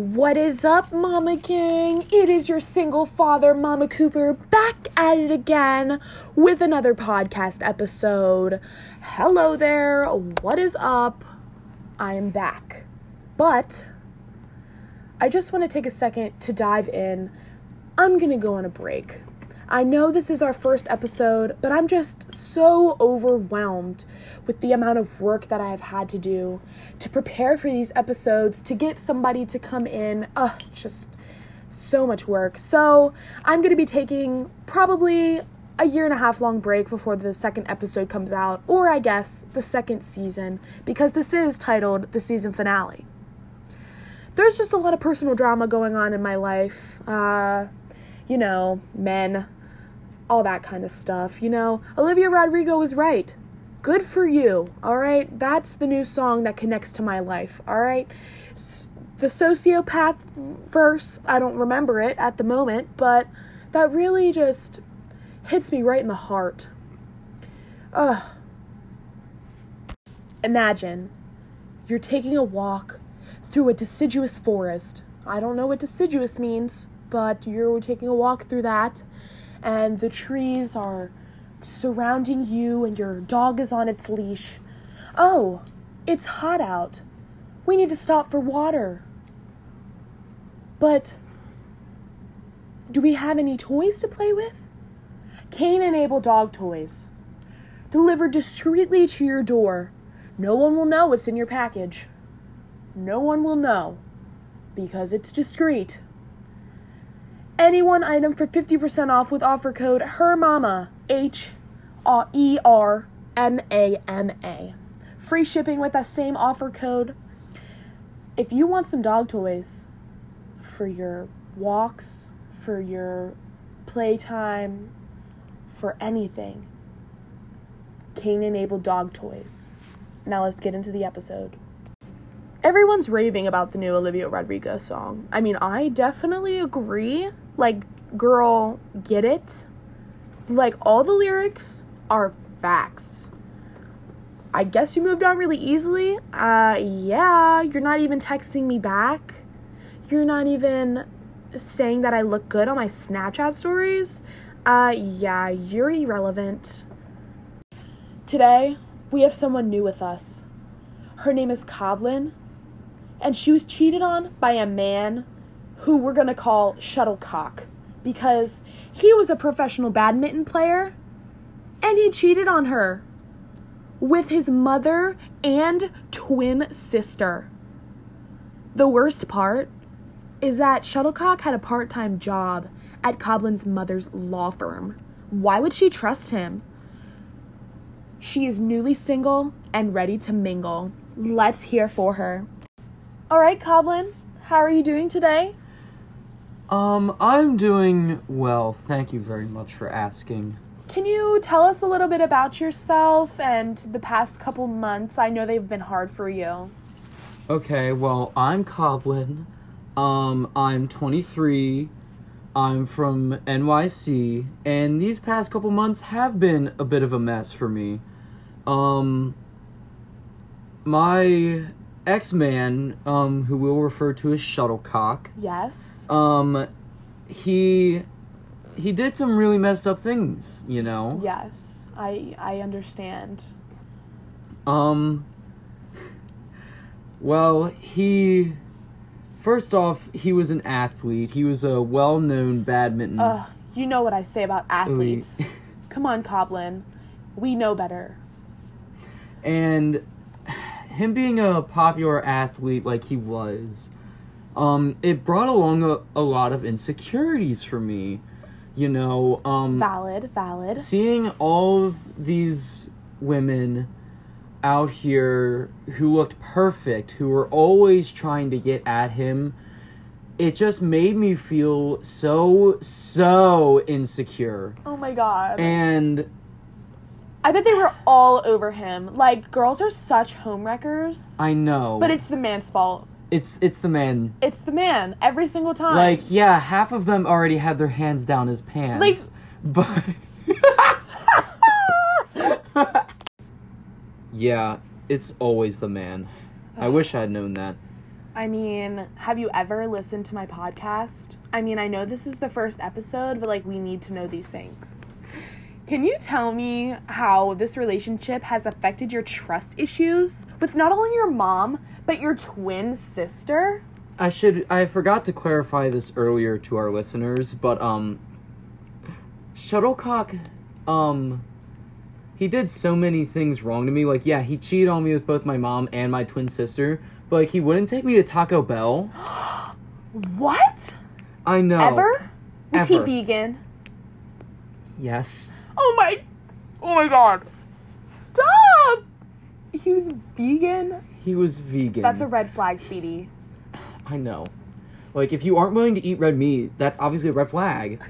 What is up, Mama King? It is your single father, Mama Cooper, back at it again with another podcast episode. Hello there, what is up? I am back. But I just want to take a second to dive in. I'm gonna go on a break. I know this is our first episode, but I'm just so overwhelmed with the amount of work that I have had to do to prepare for these episodes, to get somebody to come in. Ugh, just so much work. So I'm going to be taking probably a year and a half long break before the second episode comes out, or I guess the second season, because this is titled the season finale. There's just a lot of personal drama going on in my life. Uh, you know, men, all that kind of stuff. You know, Olivia Rodrigo was right. Good for you, all right? That's the new song that connects to my life, all right? The sociopath verse, I don't remember it at the moment, but that really just hits me right in the heart. Ugh. Imagine you're taking a walk through a deciduous forest. I don't know what deciduous means, but you're taking a walk through that and the trees are surrounding you and your dog is on its leash. Oh, it's hot out. We need to stop for water. But do we have any toys to play with? Cane enabled dog toys. Delivered discreetly to your door. No one will know what's in your package. No one will know because it's discreet any one item for 50% off with offer code HERMAMA, H E R M A M A. Free shipping with that same offer code. If you want some dog toys for your walks, for your playtime, for anything, Cane enabled dog toys. Now let's get into the episode everyone's raving about the new Olivia Rodrigo song. I mean, I definitely agree. Like, girl, get it? Like, all the lyrics are facts. I guess you moved on really easily. Uh, yeah, you're not even texting me back. You're not even saying that I look good on my Snapchat stories. Uh, yeah, you're irrelevant. Today, we have someone new with us. Her name is Coblin, and she was cheated on by a man who we're going to call Shuttlecock because he was a professional badminton player and he cheated on her with his mother and twin sister. The worst part is that Shuttlecock had a part time job at Coblin's mother's law firm. Why would she trust him? She is newly single and ready to mingle. Let's hear for her. All right, Coblin, how are you doing today? Um, I'm doing well. Thank you very much for asking. Can you tell us a little bit about yourself and the past couple months? I know they've been hard for you. Okay, well, I'm Coblin. Um, I'm 23. I'm from NYC, and these past couple months have been a bit of a mess for me. Um, my X Man, um, who we'll refer to as Shuttlecock. Yes. Um, he he did some really messed up things, you know. Yes, I I understand. Um. Well, he. First off, he was an athlete. He was a well-known badminton. Ugh, you know what I say about athletes. Come on, Coblin. We know better. And him being a popular athlete like he was, um, it brought along a, a lot of insecurities for me. You know, um, valid, valid. Seeing all of these women out here who looked perfect, who were always trying to get at him, it just made me feel so, so insecure. Oh my god. And I bet they were all over him. Like girls are such homewreckers. I know. But it's the man's fault. It's it's the man. It's the man every single time. Like yeah, half of them already had their hands down his pants. Like but Yeah, it's always the man. I wish I'd known that. I mean, have you ever listened to my podcast? I mean, I know this is the first episode, but like, we need to know these things. Can you tell me how this relationship has affected your trust issues with not only your mom, but your twin sister? I should I forgot to clarify this earlier to our listeners, but um Shuttlecock um he did so many things wrong to me. Like yeah, he cheated on me with both my mom and my twin sister, but like he wouldn't take me to Taco Bell. What? I know. Ever? Was Ever. he vegan? Yes. Oh my Oh my god. Stop! He was vegan? He was vegan. That's a red flag, Speedy. I know. Like if you aren't willing to eat red meat, that's obviously a red flag.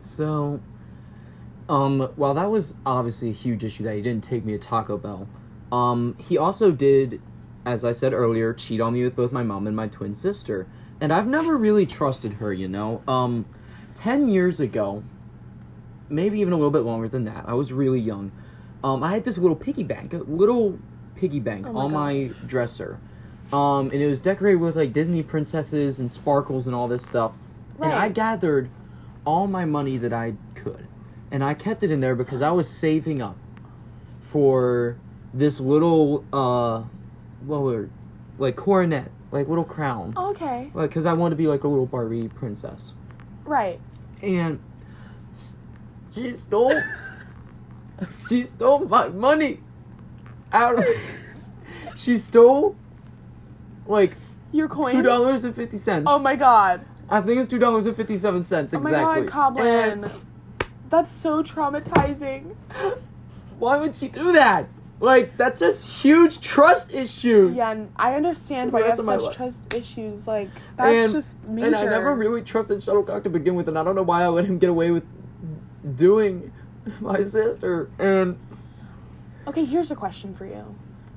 so um while that was obviously a huge issue that he didn't take me to Taco Bell, um he also did as I said earlier cheat on me with both my mom and my twin sister. And I've never really trusted her, you know. Um 10 years ago, maybe even a little bit longer than that. I was really young. Um, I had this little piggy bank, a little piggy bank Oh my on my dresser. Um, and it was decorated with like Disney princesses and sparkles and all this stuff. Right. And I gathered all my money that I could. And I kept it in there because I was saving up for this little uh what were like coronet, like little crown. Okay. Like cuz I wanted to be like a little Barbie princess Right. and she stole she stole my money out of she stole like Your coins? two dollars and fifty cents Oh my god. i think it's two dollars and fifty seven cents exactly. Oh my god, Coblin. And That's so traumatizing. why would she do that like that's just huge trust issues Yeah, and I understand why you have rest of my such trust issues. Like, that's and, just major. and i never really trusted shuttlecock to begin with and i don't know why i let him get away with doing my sister and Okay, here's a question for you.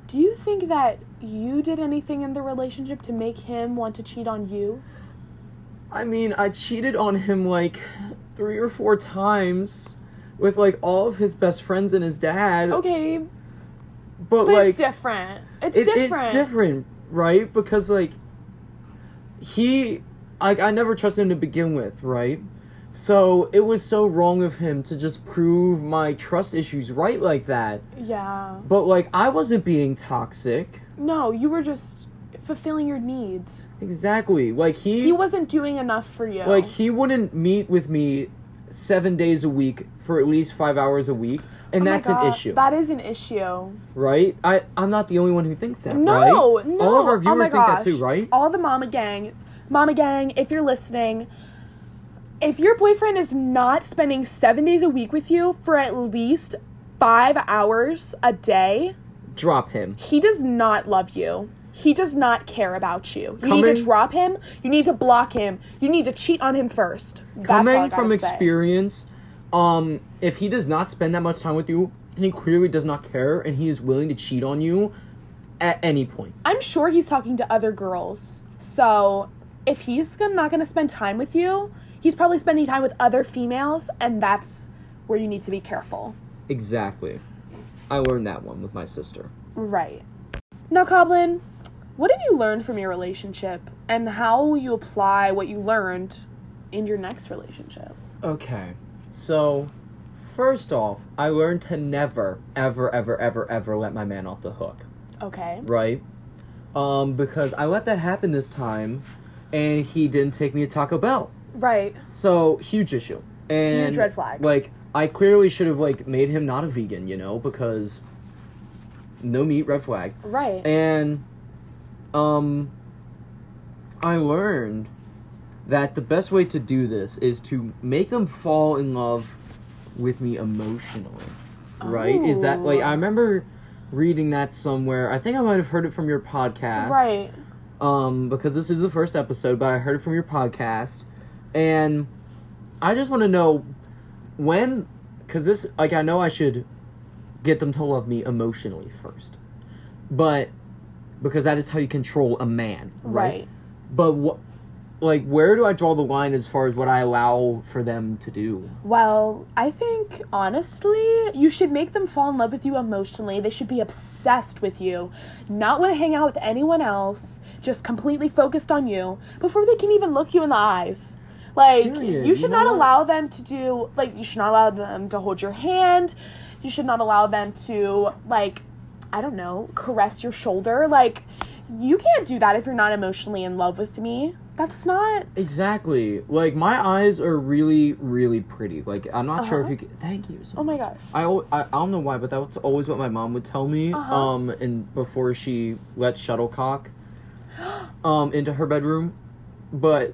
Do you think that you did anything in the relationship to make him want to cheat on you? I mean, I cheated on him like three or four times with like all of his best friends and his dad. Okay, but, but like it's different. It's it- different. it's different, right? Because like he, like I never trusted him to begin with, right? So it was so wrong of him to just prove my trust issues right like that. Yeah. But like I wasn't being toxic. No, you were just fulfilling your needs. Exactly. Like he, He wasn't doing enough for you. like he wouldn't meet with me seven days a week for at least five hours a week and Oh that's an issue That is an issue. right i i'm not the only one who thinks that No, right no. all of our Oh viewers my think that too right All the mama gang, mama gang, if you're listening, if your boyfriend is not spending seven days a week with you for at least five hours a day, drop him he does not love you. He does not care about you. You need to drop him. You need to block him. You need to cheat on him first. That's coming from say. experience um if he does not spend that much time with you he clearly does not care and he is willing to cheat on you at any point I'm sure he's talking to other girls. So if he's gonna, not going to spend time with you, he's probably spending time with other females, and that's where you need to be careful. exactly i learned that one with my sister Right. Now, Coblin, what have you learned from your relationship, and how will you apply what you learned in your next relationship? okay so first off i learned to never ever ever ever ever let my man off the hook Okay. right? Um, because I let that happen this time, and he didn't take me to Taco Bell. Right. So huge issue. And Huge red flag. Like I clearly should have like made him not a vegan, you know, because no meat, red flag. Right. And um, I learned that the best way to do this is to make them fall in love with me emotionally. Right? Is that like I remember reading that somewhere. I think I might have heard it from your podcast. right. Um, because this is the first episode, but I heard it from your podcast, and I just want to know when, because this, like, I know I should get them to love me emotionally first, but because that is how you control a man, right? Right. But what? like where do I draw the line as far as what I allow for them to do? Well, I think honestly, you should make them fall in love with you emotionally. They should be obsessed with you, not want to hang out with anyone else, just completely focused on you before they can even look you in the eyes. Like, Period. you You should know not what? allow them to do, like, you should not allow them to hold your hand. You should not allow them to, like, I don't know, caress your shoulder. Like, you can't do that if you're not emotionally in love with me. That's not. Exactly. Like my eyes are really, really pretty. Like I'm not sure if Uh-huh. you. Can, thank you. So Oh my gosh. I, I I don't know why, but that was always what my mom would tell me. Uh-huh. Um, and before she let shuttlecock, um, into her bedroom, but.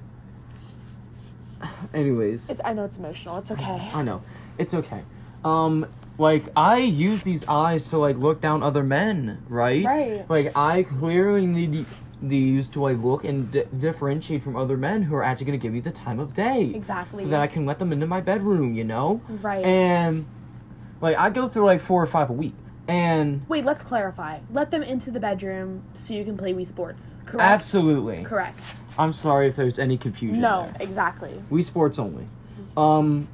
Anyways, It's, I know it's emotional. It's okay. I know it's okay. Um, like I use these eyes to like look down other men, right? Right. Like I clearly need these to like look and di- differentiate from other men who are actually going to give me the time of day. Exactly. So that I can let them into my bedroom, you know? Right. And like I go through like four or five a week. And Wait, let's clarify. Let them into the bedroom so you can play Wii Sports. Correct. absolutely. Correct. I'm sorry if there's any confusion. No, there. exactly. Wii Sports only. Um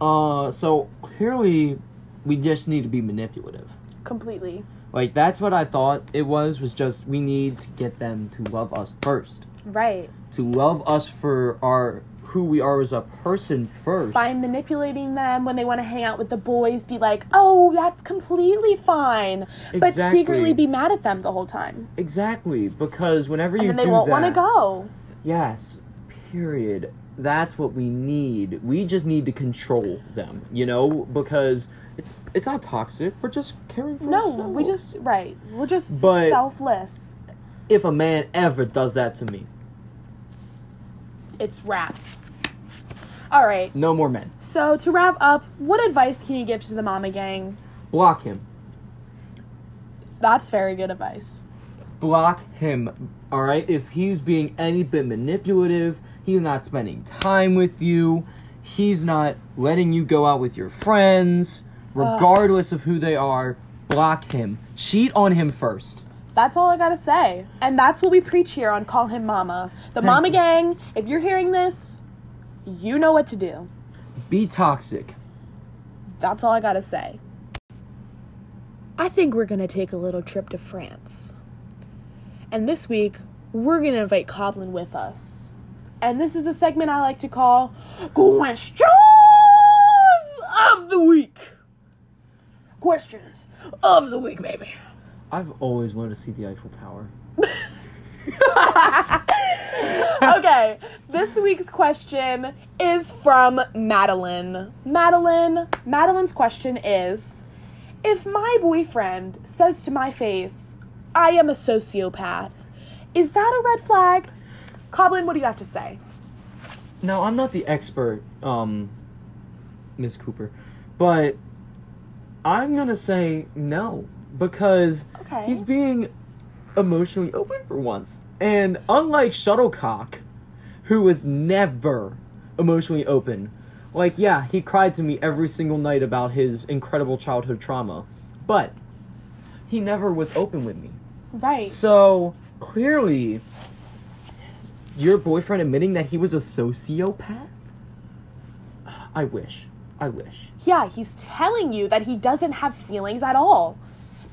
uh so clearly we just need to be manipulative. Completely. Like that's what I thought it was was just we need to get them to love us first. Right. To love us for our who we are as a person first. By manipulating them when they want to hang out with the boys, be like, oh, that's completely fine. But secretly be mad at them the whole time. Exactly, because whenever you And then they won't want to go. Yes, period. That's what we need. We just need to control them, you know, because it's it's not toxic. We're just caring for No, ourselves. we just, right. We're just But- selfless. if a man ever does that to me, It's raps. All right. no more men. So to wrap up, what advice can you give to the mama gang? Block him. That's very good advice. Block him. All right. If he's being any bit manipulative, he's not spending time with you. He's not letting you go out with your friends, regardless of who they are. Block him. Cheat on him first. That's all I gotta say. And that's what we preach here on Call Him Mama. The Thank Mama you. Gang, if you're hearing this, you know what to do. Be toxic. That's all I gotta say. I think we're gonna take a little trip to France. And this week, we're gonna invite Coblin with us. And this is a segment I like to call Questions of the Week. Questions of the Week, baby. I've always wanted to see the Eiffel Tower. okay, this week's question is from Madeline. Madeline, Madeline's question is If my boyfriend says to my face, I am a sociopath, is that a red flag? Coblin, what do you have to say? Now, I'm not the expert, um, Miss Cooper, but I'm gonna say no because Okay. he's being emotionally open for once. And unlike Shuttlecock, who was never emotionally open, like, yeah, he cried to me every single night about his incredible childhood trauma, but he never was open with me. Right. So clearly, your boyfriend admitting that he was a sociopath? I wish. I wish. Yeah, he's telling you that he doesn't have feelings at all.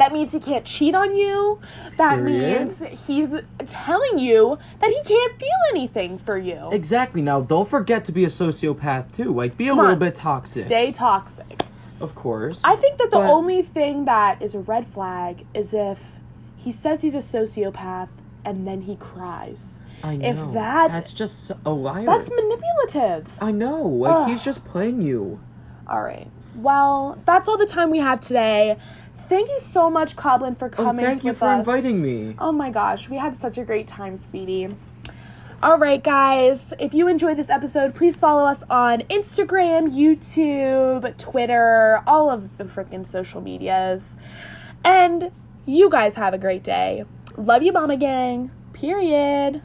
That means he can't cheat on you. That Period. means he's telling you that he can't feel anything for you. Exactly. Now, don't forget to be a sociopath too. Like, be a Come little on. bit toxic. Stay toxic. of course. I think that the But- only thing that is a red flag is if he says he's a sociopath and then he cries. I know. if that- That's just a liar. That's manipulative. I know. Like, Ugh. he's just playing you. All right. Well, that's all the time we have today. Thank you so much, Coblin, for coming. Oh, coming thank you for us. inviting me. Oh my gosh, we had such a great time, sweetie. All right, guys. If you enjoyed this episode, please follow us on Instagram, YouTube, Twitter, all of the freaking social medias. And you guys have a great day. Love you, Mama Gang. Period.